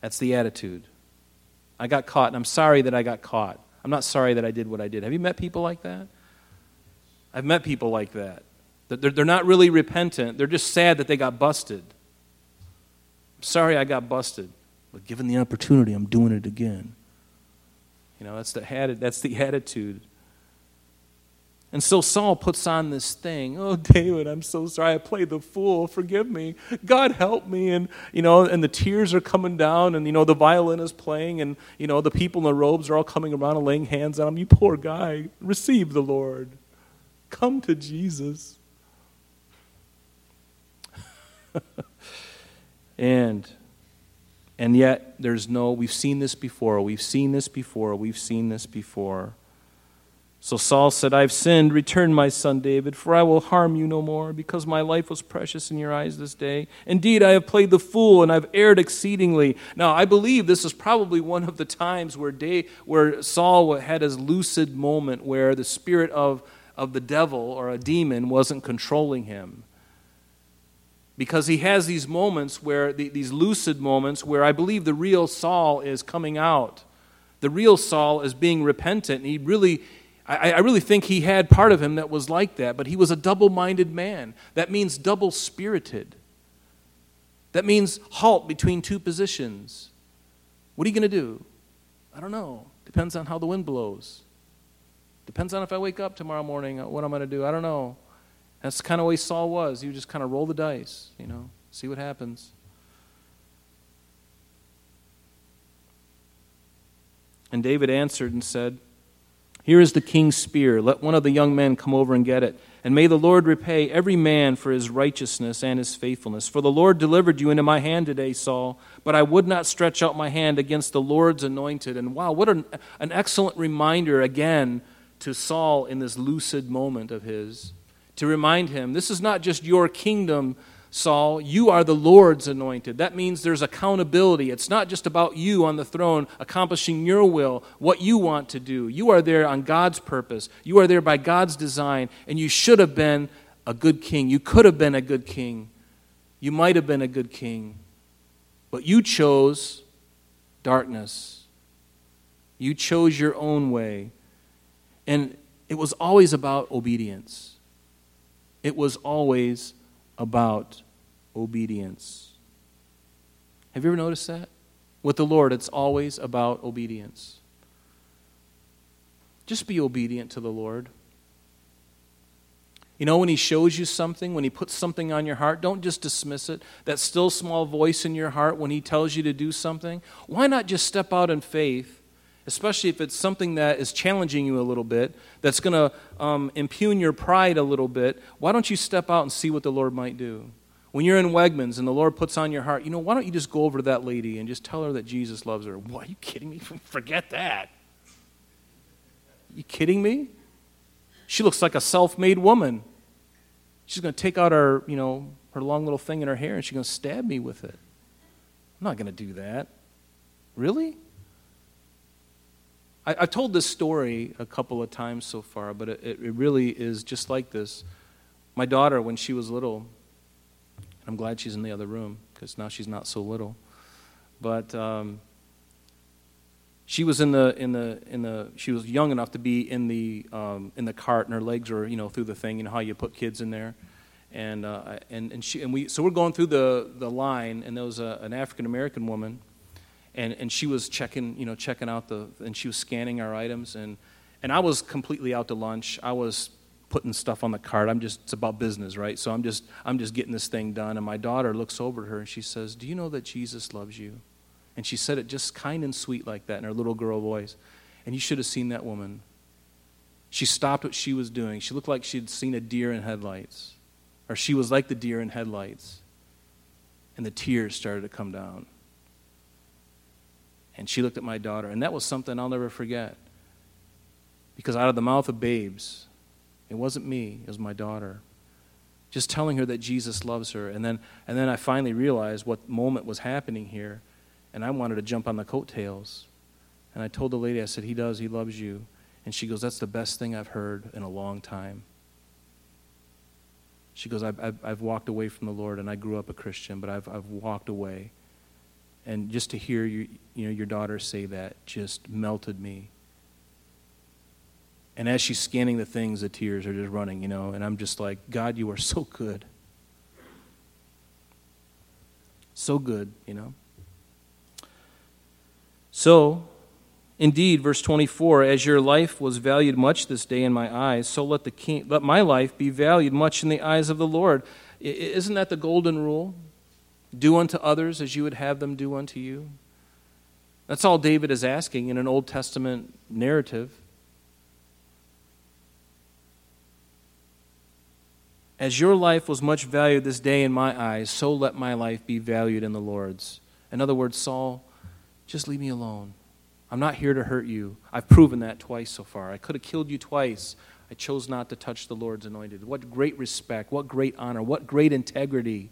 That's the attitude. I got caught, and I'm sorry that I got caught. I'm not sorry that I did what I did. Have you met people like that? I've met people like that. They're, they're not really repentant, they're just sad that they got busted. I'm sorry I got busted, but given the opportunity, I'm doing it again. You know, that's the, that's the attitude. And so Saul puts on this thing. Oh, (laughs) David, I'm so sorry. I played the fool. Forgive me. God help me. And, you know, and the tears are coming down, and, you know, the violin is playing, and, you know, the people in the robes are all coming around and laying hands on him. You poor guy. Receive the Lord. Come to Jesus. (laughs) and and yet there's no we've seen this before we've seen this before we've seen this before so Saul said, I've sinned. Return, my son David, for I will harm you no more, because my life was precious in your eyes this day. Indeed, I have played the fool, and I've erred exceedingly. Now, I believe this is probably one of the times where, Day, where Saul had his lucid moment where the spirit of, of the devil or a demon wasn't controlling him. Because he has these moments where, these lucid moments, where I believe the real Saul is coming out. The real Saul is being repentant. He really I, I really think he had part of him that was like that, but he was a double minded man. That means double spirited. That means halt between two positions. What are you going to do? I don't know. Depends on how the wind blows. Depends on if I wake up tomorrow morning, uh, what I'm going to do. I don't know. That's kind of way Saul was. Would just kind of roll the dice, you know, see what happens. And David answered and said, here is the king's spear. Let one of the young men come over and get it. And may the Lord repay every man for his righteousness and his faithfulness. For the Lord delivered you into my hand today, Saul, but I would not stretch out my hand against the Lord's anointed. And wow, what an, an excellent reminder again to Saul in this lucid moment of his to remind him this is not just your kingdom Saul, you are the Lord's anointed. That means there's accountability. It's not just about you on the throne accomplishing your will, what you want to do. You are there on God's purpose. You are there by God's design, and you should have been a good king. You could have been a good king. You might have been a good king. But you chose darkness. You chose your own way. And it was always about obedience. It was always about obedience. Have you ever noticed that? With the Lord, it's always about obedience. Just be obedient to the Lord. You know, when He shows you something, when He puts something on your heart, don't just dismiss it. That still small voice in your heart when He tells you to do something, why not just step out in faith, especially if it's something that is challenging you a little bit, that's going to um, impugn your pride a little bit? Why don't you step out and see what the Lord might do? When you're in Wegmans and the Lord puts on your heart, you know, why don't you just go over to that lady and just tell her that Jesus loves her? What, are you kidding me? (laughs) Forget that. You kidding me? She looks like a self made woman. She's going to take out her, you know, her long little thing in her hair and she's going to stab me with it. I'm not going to do that. Really? I, have told this story a couple of times so far, but it, it really is just like this. My daughter, when she was little, I'm glad she's in the other room because now she's not so little. But um, she was in the in the in the she was young enough to be in the um, in the cart, and her legs were you know through the thing. You know how you put kids in there, and uh, and and she and we so we're going through the the line, and there was a, an African American woman, and and she was checking you know checking out the and she was scanning our items, and and I was completely out to lunch. I was putting stuff on the cart. I'm just it's about business, right? So I'm just I'm just getting this thing done. And my daughter looks over at her and she says, "Do you know that Jesus loves you?" And she said it just kind and sweet like that in her little girl voice. And you should have seen that woman. She stopped what she was doing. She looked like she'd seen a deer in headlights, or she was like the deer in headlights. And the tears started to come down. And she looked at my daughter, and that was something I'll never forget. Because out of the mouth of babes, it wasn't me, it was my daughter. Just telling her that Jesus loves her. And then, and then I finally realized what moment was happening here. And I wanted to jump on the coattails. And I told the lady, I said, He does, He loves you. And she goes, That's the best thing I've heard in a long time. She goes, I've, I've, I've, walked away from the Lord, and I grew up a Christian, but I've, I've walked away. And just to hear you, you know, your daughter say that just melted me. And as she's scanning the things, the tears are just running, you know, and I'm just like, God, you are so good. So good, you know. So, indeed, verse 24, as your life was valued much this day in my eyes, so let, the king, let my life be valued much in the eyes of the Lord. Isn't that the golden rule? Do unto others as you would have them do unto you. That's all David is asking in an Old Testament narrative. As your life was much valued this day in my eyes, so let my life be valued in the Lord's. In other words, Saul, just leave me alone. I'm not here to hurt you. I've proven that twice so far. I could have killed you twice. I chose not to touch the Lord's anointed. What great respect, what great honor, what great integrity.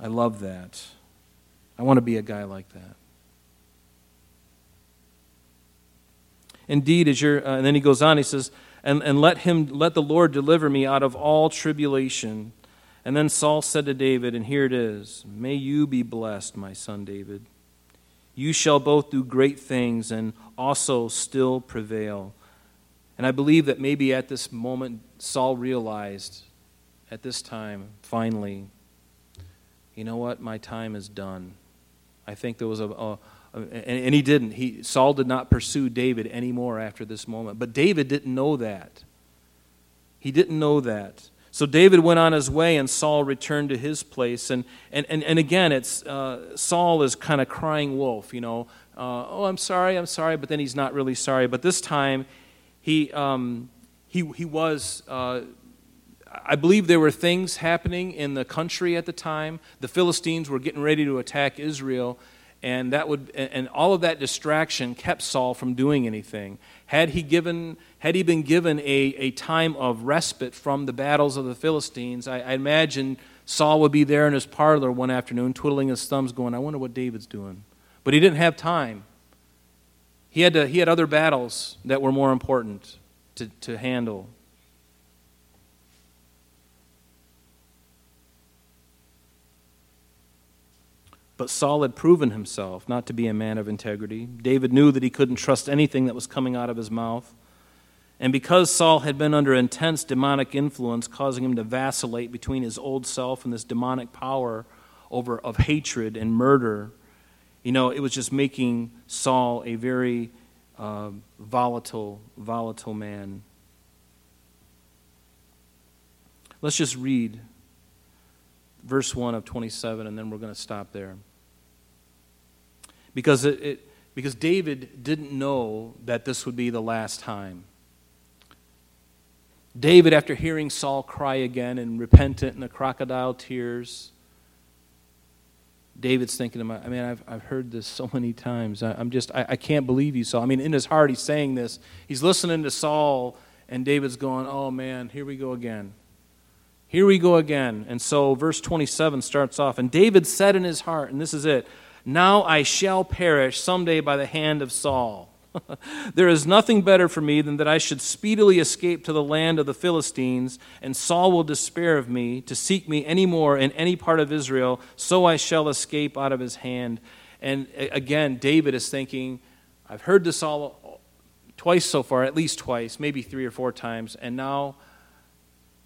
I love that. I want to be a guy like that. Indeed, as you're, uh, and then he goes on, he says, and, and let him let the Lord deliver me out of all tribulation. And then Saul said to David, and here it is, May you be blessed, my son David. You shall both do great things and also still prevail. And I believe that maybe at this moment Saul realized at this time, finally, you know what? My time is done. I think there was a, a, and, and, he didn't. He, Saul did not pursue David anymore after this moment. But David didn't know that. He didn't know that. So David went on his way, and Saul returned to his place. And, and, and, and again, it's, uh, Saul is kind of crying wolf, you know. Uh, oh, I'm sorry, I'm sorry, but then he's not really sorry. But this time, he, um, he, he was uh, I believe there were things happening in the country at the time. The Philistines were getting ready to attack Israel, and that would and all of that distraction kept Saul from doing anything. Had he given had he been given a, a time of respite from the battles of the Philistines, I, I imagine Saul would be there in his parlor one afternoon, twiddling his thumbs, going, "I wonder what David's doing." But he didn't have time. He had to, he had other battles that were more important to, to handle. But Saul had proven himself not to be a man of integrity. David knew that he couldn't trust anything that was coming out of his mouth. And because Saul had been under intense demonic influence, causing him to vacillate between his old self and this demonic power over of hatred and murder, you know, it was just making Saul a very uh, volatile, volatile man. Let's just read verse 1 of 27, and then we're going to stop there because, it, it, because David didn't know that this would be the last time. David, after hearing Saul cry again and repentant in the crocodile tears, David's thinking I mean, I've, I've heard this so many times. I, am just, I, I can't believe you, Saul. I mean, in his heart, he's saying this. He's listening to Saul, and David's going, oh man, here we go again. Here we go again. And so, verse 27 starts off, and David said in his heart, and this is it now I shall perish someday by the hand of Saul. (laughs) there is nothing better for me than that I should speedily escape to the land of the Philistines, and Saul will despair of me to seek me any more in any part of Israel, so I shall escape out of his hand. And again, David is thinking, I've heard this all twice so far, at least twice, maybe three or four times, and now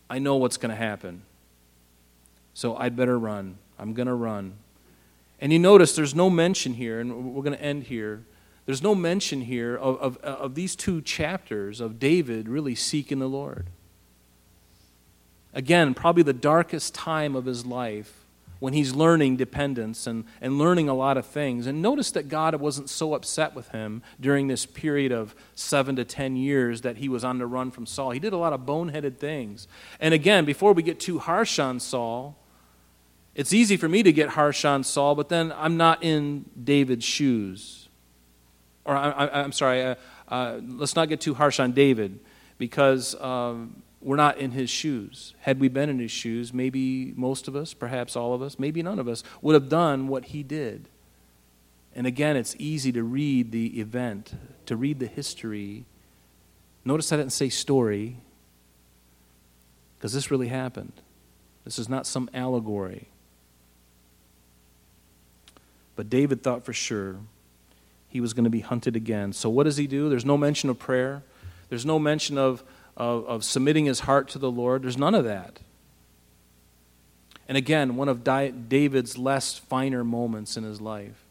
I know what's going to happen. So I'd better run. I'm going to run. And you notice there's no mention here, and we're going to end here. There's no mention here of, of, of these two chapters of David really seeking the Lord. Again, probably the darkest time of his life when he's learning dependence and, and learning a lot of things. And notice that God wasn't so upset with him during this period of seven to ten years that he was on the run from Saul. He did a lot of boneheaded things. And again, before we get too harsh on Saul, it's easy for me to get harsh on Saul, but then I'm not in David's shoes. Or I, am sorry, uh, uh, let's not get too harsh on David because um, we're not in his shoes. Had we been in his shoes, maybe most of us, perhaps all of us, maybe none of us, would have done what he did. And again, it's easy to read the event, to read the history. Notice I didn't say story, because this really happened. This is not some allegory. But David thought for sure he was going to be hunted again. So what does he do? There's no mention of prayer, there's no mention of, of, of submitting his heart to the Lord. There's none of that. And again, one of David's less finer moments in his life.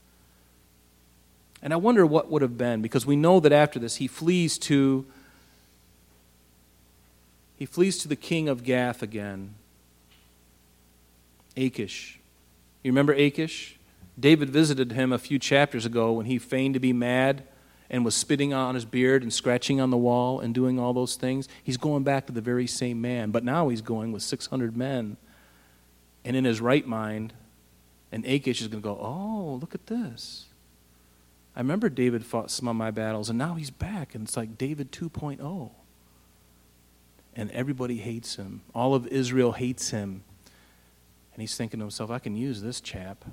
And I wonder what would have been, because we know that after this he flees to he flees to the king of Gath again. Achish. You remember Achish? David visited him a few chapters ago when he feigned to be mad and was spitting on his beard and scratching on the wall and doing all those things. He's going back to the very same man, but now he's going with 600 men. And in his right mind, and Achish is going to go, Oh, look at this. I remember David fought some of my battles, and now he's back, and it's like David 2.0. And everybody hates him. All of Israel hates him. And he's thinking to himself, I can use this chap.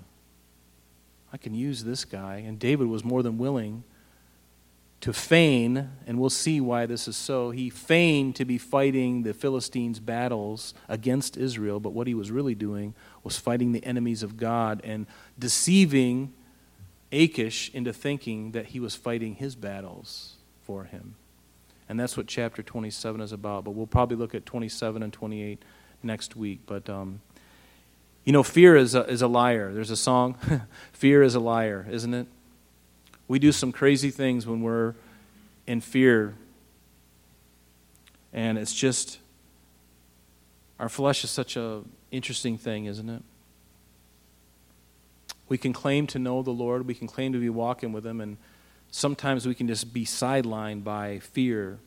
I can use this guy. And David was more than willing to feign, and we'll see why this is so. He feigned to be fighting the Philistines' battles against Israel, but what he was really doing was fighting the enemies of God and deceiving Achish into thinking that he was fighting his battles for him. And that's what chapter 27 is about. But we'll probably look at 27 and 28 next week. But, um, you know, fear is a, is a liar. There's a song, (laughs) Fear is a Liar, isn't it? We do some crazy things when we're in fear. And it's just, our flesh is such a interesting thing, isn't it? We can claim to know the Lord, we can claim to be walking with Him, and sometimes we can just be sidelined by fear.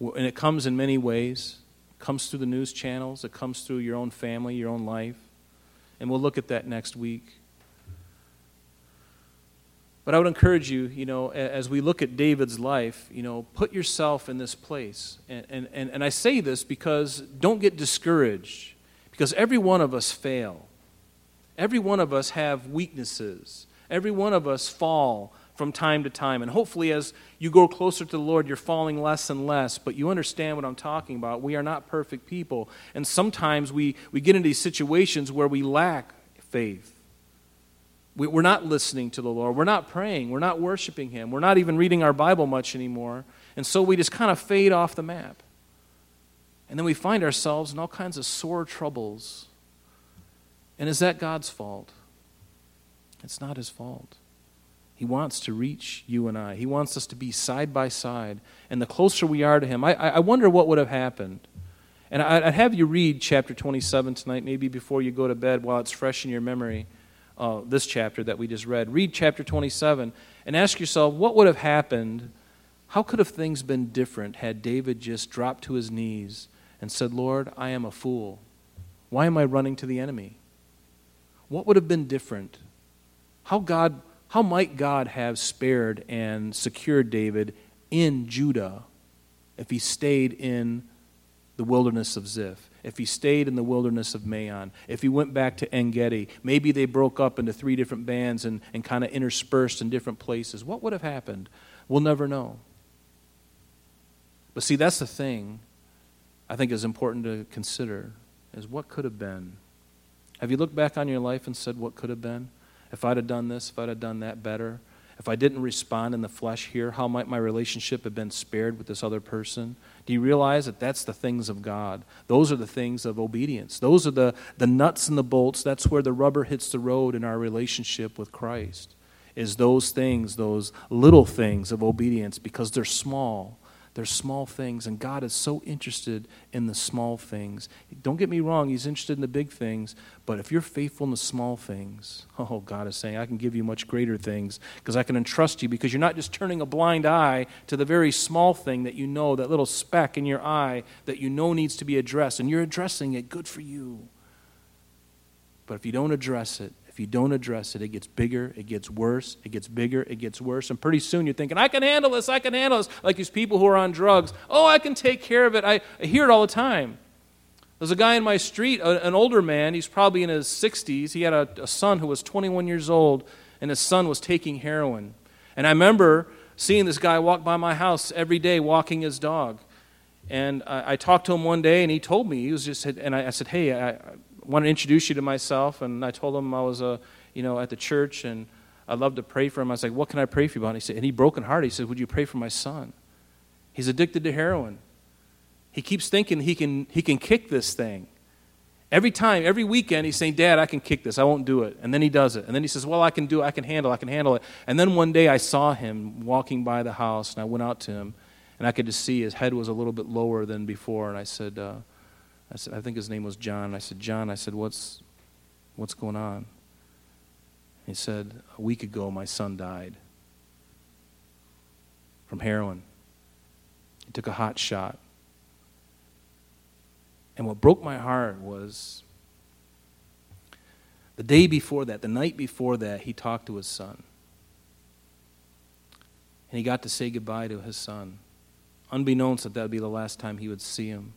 And it comes in many ways. It comes through the news channels, it comes through your own family, your own life. And we'll look at that next week. But I would encourage you, you know, as we look at David's life, you know, put yourself in this place. And, and, and, and I say this because don't get discouraged, because every one of us fail. Every one of us have weaknesses. Every one of us fall from time to time. And hopefully, as you go closer to the Lord, you're falling less and less. But you understand what I'm talking about. We are not perfect people. And sometimes we, we get into these situations where we lack faith. We, we're not listening to the Lord. We're not praying. We're not worshiping Him. We're not even reading our Bible much anymore. And so we just kind of fade off the map. And then we find ourselves in all kinds of sore troubles and is that God's fault? It's not his fault. He wants to reach you and I. He wants us to be side by side. And the closer we are to him, I, I wonder what would have happened. And I'd have you read chapter 27 tonight, maybe before you go to bed while it's fresh in your memory, uh, this chapter that we just read. Read chapter 27 and ask yourself what would have happened? How could have things been different had David just dropped to his knees and said, Lord, I am a fool. Why am I running to the enemy? what would have been different? How, God, how might God have spared and secured David in Judah if he stayed in the wilderness of Ziph? If he stayed in the wilderness of Maon, if he went back to Engedi, maybe they broke up into three different bands and, and kind of interspersed in different places. What would have happened? We'll never know. But see, that's the thing I think is important to consider is what could have been. Have you looked back on your life and said, What could have been? If I'd have done this, if I'd have done that better, if I didn't respond in the flesh here, how might my relationship have been spared with this other person? Do you realize that that's the things of God? Those are the things of obedience. Those are the, the nuts and the bolts. That's where the rubber hits the road in our relationship with Christ. Is those things, those little things of obedience, because they're small there's small things, and God is so interested in the small things. Don't get me wrong, He's interested in the big things, but if you're faithful in the small things, (laughs) oh, God is saying, I can give you much greater things because I can entrust you because you're not just turning a blind eye to the very small thing that you know, that little speck in your eye that you know needs to be addressed, and you're addressing it. Good for you. But if you don't address it, If you don't address it, it gets bigger, it gets worse, it gets bigger, it gets worse. And pretty soon you're thinking, I can handle this, I can handle this. Like these people who are on drugs. Oh, I can take care of it. I, I hear it all the time. There's a guy in my street, an older man, he's probably in his 60s. He had a, a son who was 21 years old, and his son was taking heroin. And I remember seeing this guy walk by my house every day walking his dog. And I, I talked to him one day, and he told me, he was just, and I, I said, Hey, I, I want to introduce you to myself. And I told him I was, uh, you know, at the church, and I'd love to pray for him. I was like, What can I pray for you about? And he said, and he broken hearted. He said, Would you pray for my son? He's addicted to heroin. He keeps thinking he can, he can kick this thing. Every time, every weekend, he's saying, Dad, I can kick this. I won't do it. And then he does it. And then he says, Well, I can do it. I can handle it. I can handle it. And then one day I saw him walking by the house, and I went out to him, and I could just see his head was a little bit lower than before. And I said, uh, I said, I think his name was John. I said, John, I said, what's, what's going on? He said, a week ago, my son died from heroin. He took a hot shot. And what broke my heart was the day before that, the night before that, he talked to his son. And he got to say goodbye to his son, unbeknownst that that would be the last time he would see him.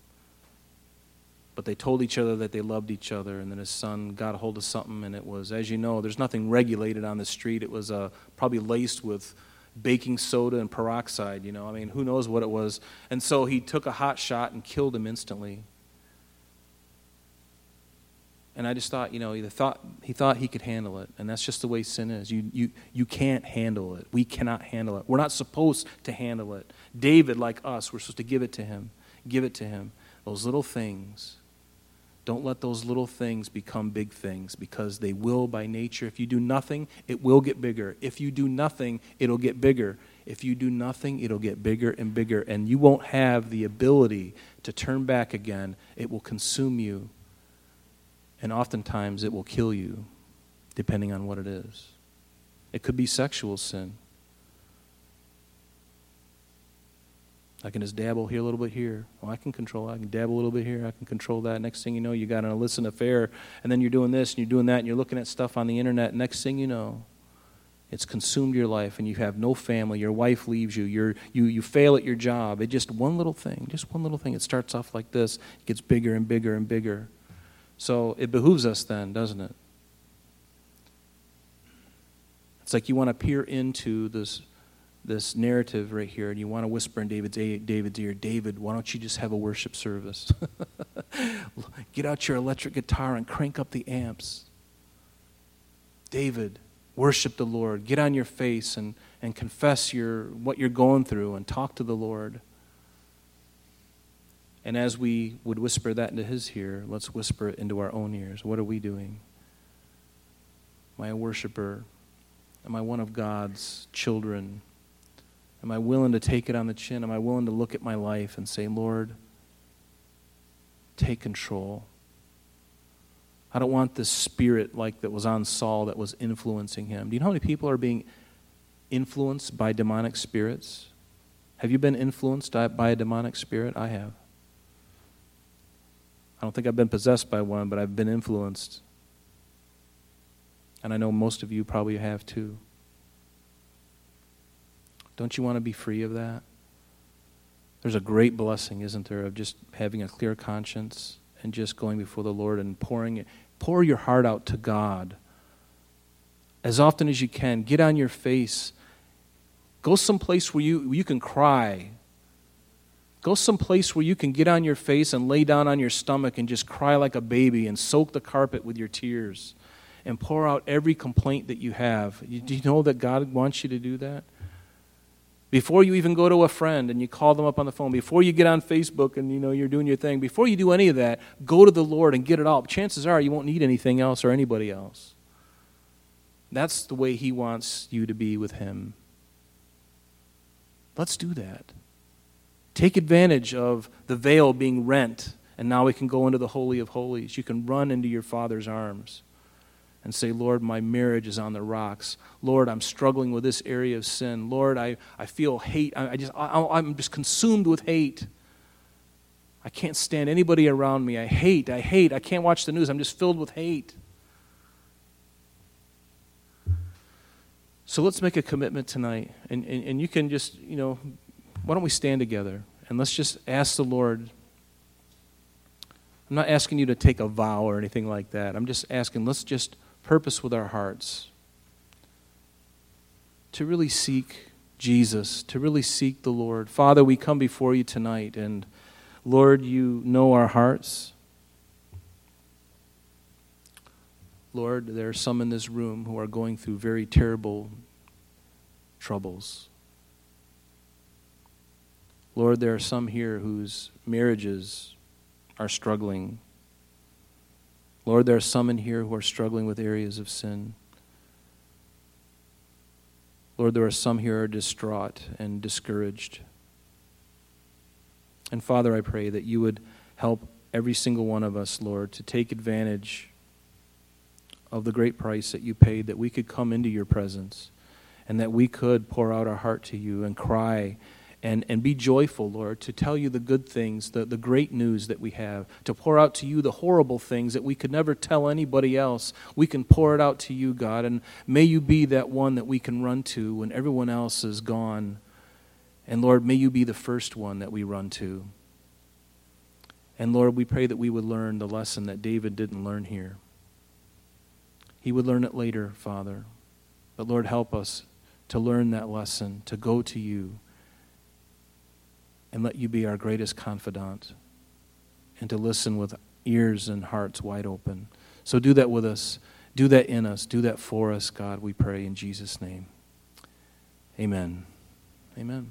But they told each other that they loved each other, and then his son got a hold of something, and it was, as you know, there's nothing regulated on the street. It was uh, probably laced with baking soda and peroxide, you know. I mean, who knows what it was. And so he took a hot shot and killed him instantly. And I just thought, you know, he thought, he thought he could handle it. And that's just the way sin is. You, you, you can't handle it. We cannot handle it. We're not supposed to handle it. David, like us, we're supposed to give it to him. Give it to him. Those little things. Don't let those little things become big things because they will by nature. If you do nothing, it will get bigger. If you do nothing, it'll get bigger. If you do nothing, it'll get bigger and bigger. And you won't have the ability to turn back again. It will consume you and oftentimes it will kill you, depending on what it is. It could be sexual sin. I can just dabble here a little bit here. Well, I can control. I can dabble a little bit here. I can control that. Next thing you know, you got an illicit affair, and then you're doing this and you're doing that, and you're looking at stuff on the internet. Next thing you know, it's consumed your life, and you have no family. Your wife leaves you. You're, you you fail at your job. It just one little thing, just one little thing. It starts off like this. It gets bigger and bigger and bigger. So it behooves us then, doesn't it? It's like you want to peer into this, this narrative right here and you want to whisper in David's, David's ear, David, why don't you just have a worship service? (laughs) Get out your electric guitar and crank up the amps. David, worship the Lord. Get on your face and, and confess your, what you're going through and talk to the Lord. And as we would whisper that into his ear, let's whisper it into our own ears. What are we doing? Am I a worshiper? Am I one of God's children? Am I willing to take it on the chin? Am I willing to look at my life and say, Lord, take control? I don't want this spirit like that was on Saul that was influencing him. Do you know how many people are being influenced by demonic spirits? Have you been influenced by a demonic spirit? I have. I don't think I've been possessed by one, but I've been influenced. And I know most of you probably have too. Don't you want to be free of that? There's a great blessing, isn't there, of just having a clear conscience and just going before the Lord and pouring it. Pour your heart out to God as often as you can. Get on your face. Go someplace where you, you can cry Go someplace where you can get on your face and lay down on your stomach and just cry like a baby and soak the carpet with your tears and pour out every complaint that you have. Do you know that God wants you to do that? Before you even go to a friend and you call them up on the phone, before you get on Facebook and you know you're doing your thing, before you do any of that, go to the Lord and get it all. Chances are you won't need anything else or anybody else. That's the way He wants you to be with Him. Let's do that. Take advantage of the veil being rent, and now we can go into the Holy of Holies. You can run into your Father's arms and say, Lord, my marriage is on the rocks. Lord, I'm struggling with this area of sin. Lord, I, I feel hate. I, I just, I, I'm just consumed with hate. I can't stand anybody around me. I hate, I hate. I can't watch the news. I'm just filled with hate. So let's make a commitment tonight. And, and, and you can just, you know, why don't we stand together and let's just ask the Lord. I'm not asking you to take a vow or anything like that. I'm just asking, let's just purpose with our hearts to really seek Jesus, to really seek the Lord. Father, we come before you tonight, and Lord, you know our hearts. Lord, there are some in this room who are going through very terrible troubles. Lord, there are some here whose marriages are struggling. Lord, there are some in here who are struggling with areas of sin. Lord, there are some here who are distraught and discouraged. And Father, I pray that you would help every single one of us, Lord, to take advantage of the great price that you paid, that we could come into your presence and that we could pour out our heart to you and cry and, and be joyful, Lord, to tell you the good things, the, the great news that we have, to pour out to you the horrible things that we could never tell anybody else. We can pour it out to you, God, and may you be that one that we can run to when everyone else is gone. And Lord, may you be the first one that we run to. And Lord, we pray that we would learn the lesson that David didn't learn here. He would learn it later, Father. But Lord, help us to learn that lesson, to go to you, and let you be our greatest confidant, and to listen with ears and hearts wide open. So do that with us. Do that in us. Do that for us, God, we pray in Jesus' name. Amen. Amen.